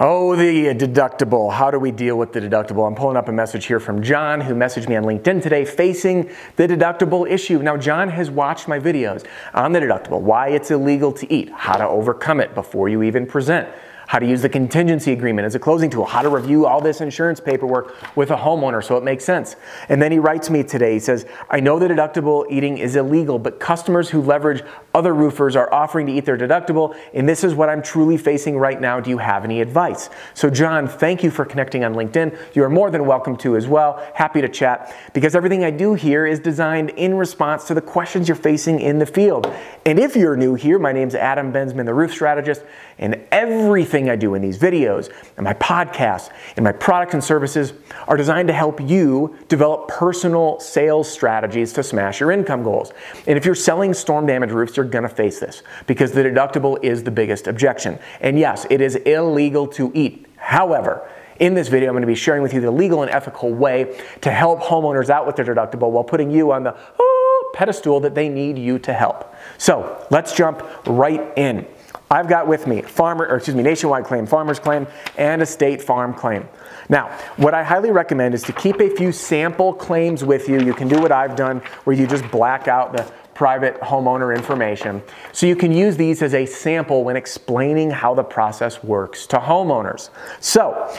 Oh, the deductible. How do we deal with the deductible? I'm pulling up a message here from John who messaged me on LinkedIn today facing the deductible issue. Now, John has watched my videos on the deductible, why it's illegal to eat, how to overcome it before you even present how to use the contingency agreement as a closing tool, how to review all this insurance paperwork with a homeowner so it makes sense. And then he writes me today, he says, I know that deductible eating is illegal, but customers who leverage other roofers are offering to eat their deductible, and this is what I'm truly facing right now. Do you have any advice? So, John, thank you for connecting on LinkedIn. You are more than welcome to as well. Happy to chat because everything I do here is designed in response to the questions you're facing in the field. And if you're new here, my name's Adam Bensman, the roof strategist, and everything everything I do in these videos and my podcasts and my products and services are designed to help you develop personal sales strategies to smash your income goals. And if you're selling storm damage roofs, you're gonna face this because the deductible is the biggest objection. And yes, it is illegal to eat. However, in this video, I'm going to be sharing with you the legal and ethical way to help homeowners out with their deductible while putting you on the oh, pedestal that they need you to help. So let's jump right in. I've got with me farmer, or excuse me, nationwide claim, farmer's claim, and a state farm claim. Now, what I highly recommend is to keep a few sample claims with you. You can do what I've done, where you just black out the private homeowner information. So you can use these as a sample when explaining how the process works to homeowners. So,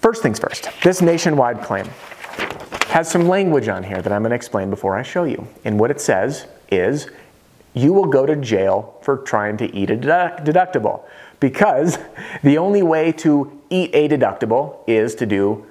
first things first, this nationwide claim has some language on here that I'm going to explain before I show you. And what it says is you will go to jail for trying to eat a deductible because the only way to eat a deductible is to do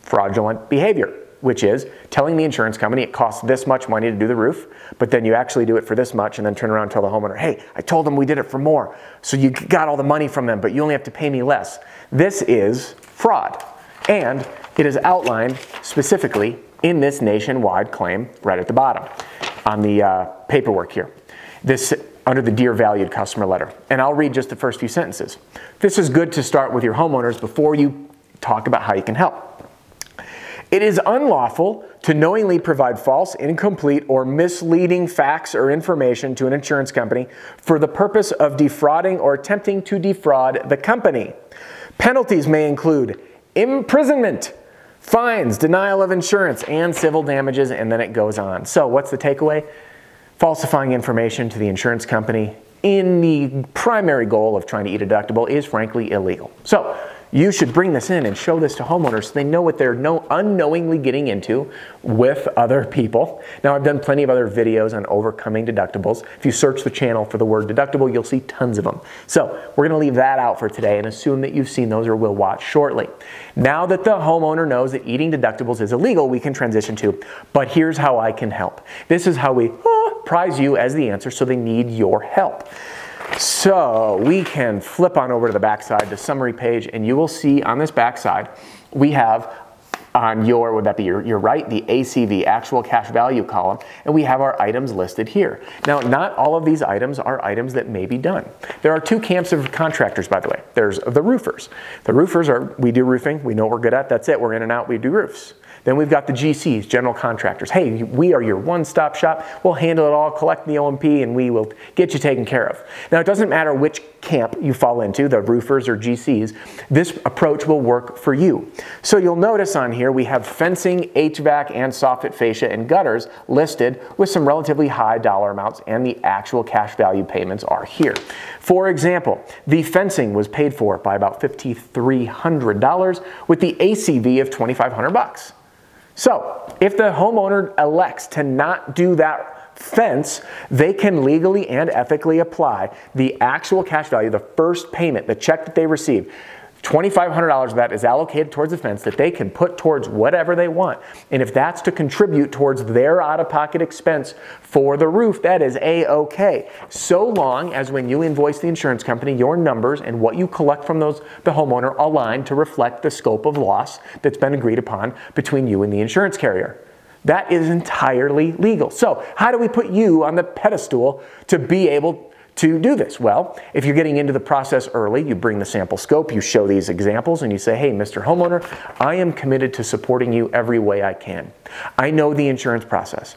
fraudulent behavior, which is telling the insurance company it costs this much money to do the roof, but then you actually do it for this much and then turn around and tell the homeowner, hey, I told them we did it for more. So you got all the money from them, but you only have to pay me less. This is fraud. And it is outlined specifically in this nationwide claim right at the bottom on the uh, paperwork here this under the Dear Valued Customer letter. And I'll read just the first few sentences. This is good to start with your homeowners before you talk about how you can help. It is unlawful to knowingly provide false, incomplete, or misleading facts or information to an insurance company for the purpose of defrauding or attempting to defraud the company. Penalties may include imprisonment, fines, denial of insurance, and civil damages, and then it goes on. So, what's the takeaway? Falsifying information to the insurance company in the primary goal of trying to eat a deductible is frankly illegal. So you should bring this in and show this to homeowners so they know what they're no, unknowingly getting into with other people. Now, I've done plenty of other videos on overcoming deductibles. If you search the channel for the word deductible, you'll see tons of them. So, we're going to leave that out for today and assume that you've seen those or will watch shortly. Now that the homeowner knows that eating deductibles is illegal, we can transition to, but here's how I can help. This is how we oh, prize you as the answer, so they need your help. So we can flip on over to the backside, the summary page, and you will see on this backside, we have on your, would that be your, your right, the ACV, actual cash value column, and we have our items listed here. Now, not all of these items are items that may be done. There are two camps of contractors, by the way. There's the roofers. The roofers are, we do roofing, we know we're good at, that's it, we're in and out, we do roofs. Then we've got the GCs, general contractors. Hey, we are your one stop shop. We'll handle it all, collect the O&P, and we will get you taken care of. Now, it doesn't matter which camp you fall into, the roofers or GCs, this approach will work for you. So you'll notice on here we have fencing, HVAC, and soffit fascia and gutters listed with some relatively high dollar amounts, and the actual cash value payments are here. For example, the fencing was paid for by about $5,300 with the ACV of 2,500 bucks. So, if the homeowner elects to not do that fence, they can legally and ethically apply the actual cash value, the first payment, the check that they receive, $2,500 of that is allocated towards the fence that they can put towards whatever they want. And if that's to contribute towards their out of pocket expense for the roof, that is A OK. So long as when you invoice the insurance company, your numbers and what you collect from those the homeowner align to reflect the scope of loss that's been agreed upon between you and the insurance carrier. That is entirely legal. So, how do we put you on the pedestal to be able to do this? Well, if you're getting into the process early, you bring the sample scope, you show these examples, and you say, hey, Mr. Homeowner, I am committed to supporting you every way I can. I know the insurance process.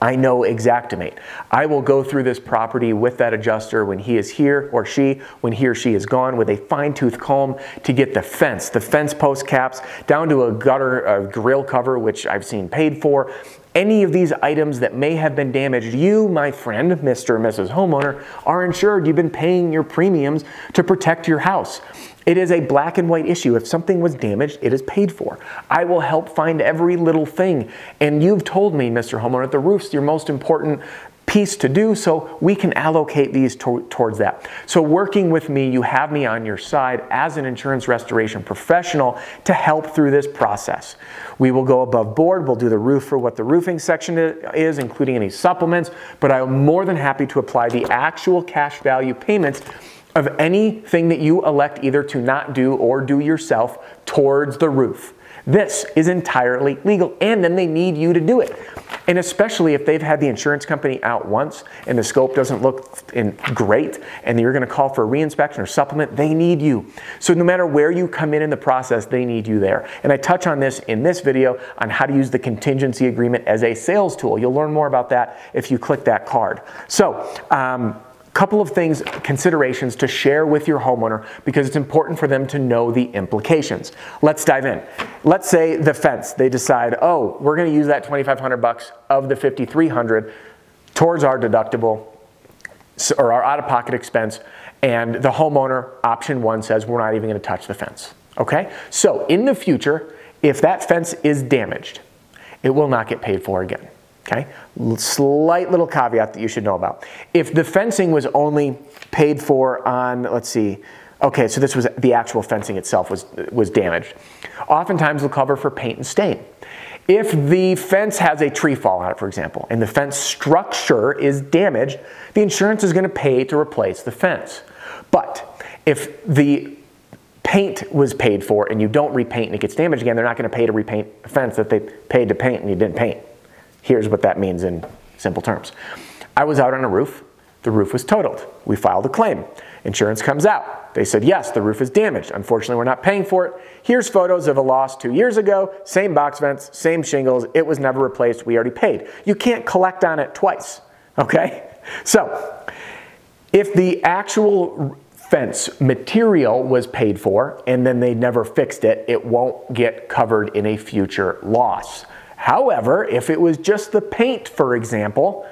I know Xactimate. I will go through this property with that adjuster when he is here or she, when he or she is gone, with a fine tooth comb to get the fence, the fence post caps, down to a gutter, a grill cover, which I've seen paid for, any of these items that may have been damaged, you, my friend, Mr. or Mrs. Homeowner, are insured. You've been paying your premiums to protect your house. It is a black and white issue. If something was damaged, it is paid for. I will help find every little thing. And you've told me, Mr. Homeowner, the roof's your most important piece to do so we can allocate these to, towards that. So working with me, you have me on your side as an insurance restoration professional to help through this process. We will go above board, we'll do the roof for what the roofing section is, including any supplements, but I'm more than happy to apply the actual cash value payments of anything that you elect either to not do or do yourself towards the roof. This is entirely legal, and then they need you to do it. And especially if they've had the insurance company out once and the scope doesn't look great and you're going to call for a reinspection or supplement, they need you. So no matter where you come in in the process, they need you there. And I touch on this in this video on how to use the contingency agreement as a sales tool. You'll learn more about that if you click that card. So, um, couple of things, considerations to share with your homeowner because it's important for them to know the implications. Let's dive in. Let's say the fence, they decide, oh, we're going to use that 2,500 bucks of the 5,300 towards our deductible or our out-of-pocket expense, and the homeowner option one says we're not even going to touch the fence. Okay, so in the future, if that fence is damaged, it will not get paid for again. Okay, slight little caveat that you should know about. If the fencing was only paid for on, let's see, okay, so this was the actual fencing itself was, was damaged. Oftentimes they'll cover for paint and stain. If the fence has a tree fall on it, for example, and the fence structure is damaged, the insurance is going to pay to replace the fence. But if the paint was paid for and you don't repaint and it gets damaged again, they're not going to pay to repaint a fence that they paid to paint and you didn't paint. Here's what that means in simple terms. I was out on a roof. The roof was totaled. We filed a claim. Insurance comes out. They said, yes, the roof is damaged. Unfortunately, we're not paying for it. Here's photos of a loss two years ago, same box vents, same shingles. It was never replaced. We already paid. You can't collect on it twice, okay? So, if the actual fence material was paid for and then they never fixed it, it won't get covered in a future loss. However, if it was just the paint, for example,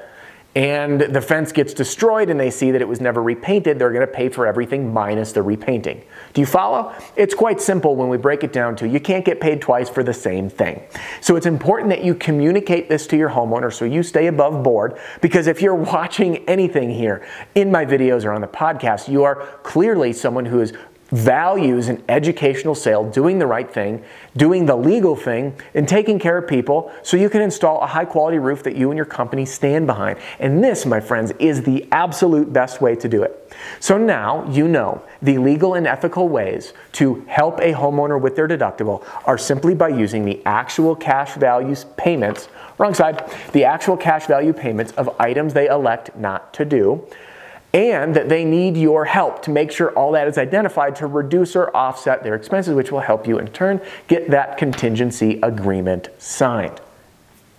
and the fence gets destroyed and they see that it was never repainted, they're going to pay for everything minus the repainting. Do you follow? It's quite simple when we break it down to you can't get paid twice for the same thing. So it's important that you communicate this to your homeowner so you stay above board because if you're watching anything here in my videos or on the podcast, you are clearly someone who is values an educational sale, doing the right thing, doing the legal thing, and taking care of people so you can install a high quality roof that you and your company stand behind. And this, my friends, is the absolute best way to do it. So now you know the legal and ethical ways to help a homeowner with their deductible are simply by using the actual cash values payments, wrong side, the actual cash value payments of items they elect not to do and that they need your help to make sure all that is identified to reduce or offset their expenses, which will help you in turn get that contingency agreement signed.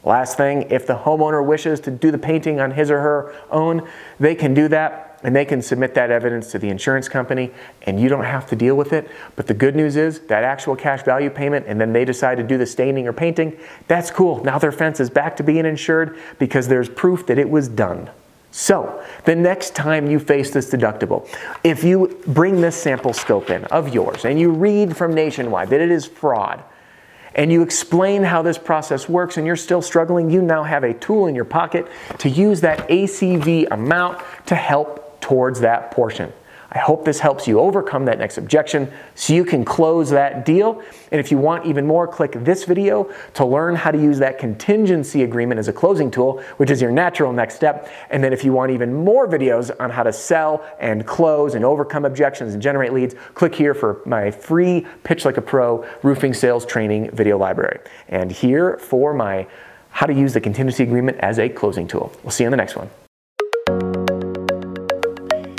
Last thing, if the homeowner wishes to do the painting on his or her own, they can do that. and they can submit that evidence to the insurance company and you don't have to deal with it. But the good news is that actual cash value payment and then they decide to do the staining or painting, that's cool. Now their fence is back to being insured because there's proof that it was done. So, the next time you face this deductible, if you bring this sample scope in of yours and you read from Nationwide that it is fraud, and you explain how this process works and you're still struggling, you now have a tool in your pocket to use that ACV amount to help towards that portion. I hope this helps you overcome that next objection so you can close that deal. And if you want even more, click this video to learn how to use that contingency agreement as a closing tool, which is your natural next step. And then if you want even more videos on how to sell and close and overcome objections and generate leads, click here for my free Pitch Like a Pro roofing sales training video library. And here for my how to use the contingency agreement as a closing tool. We'll see you in the next one.